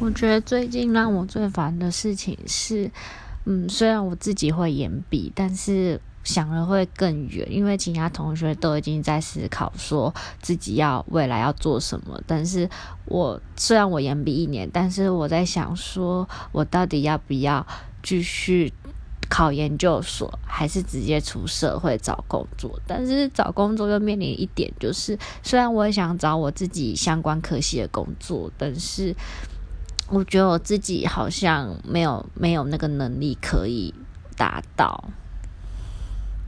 我觉得最近让我最烦的事情是，嗯，虽然我自己会延毕，但是想了会更远，因为其他同学都已经在思考说自己要未来要做什么，但是我虽然我延毕一年，但是我在想说，我到底要不要继续考研究所，还是直接出社会找工作？但是找工作又面临一点，就是虽然我也想找我自己相关科系的工作，但是。我觉得我自己好像没有没有那个能力可以达到。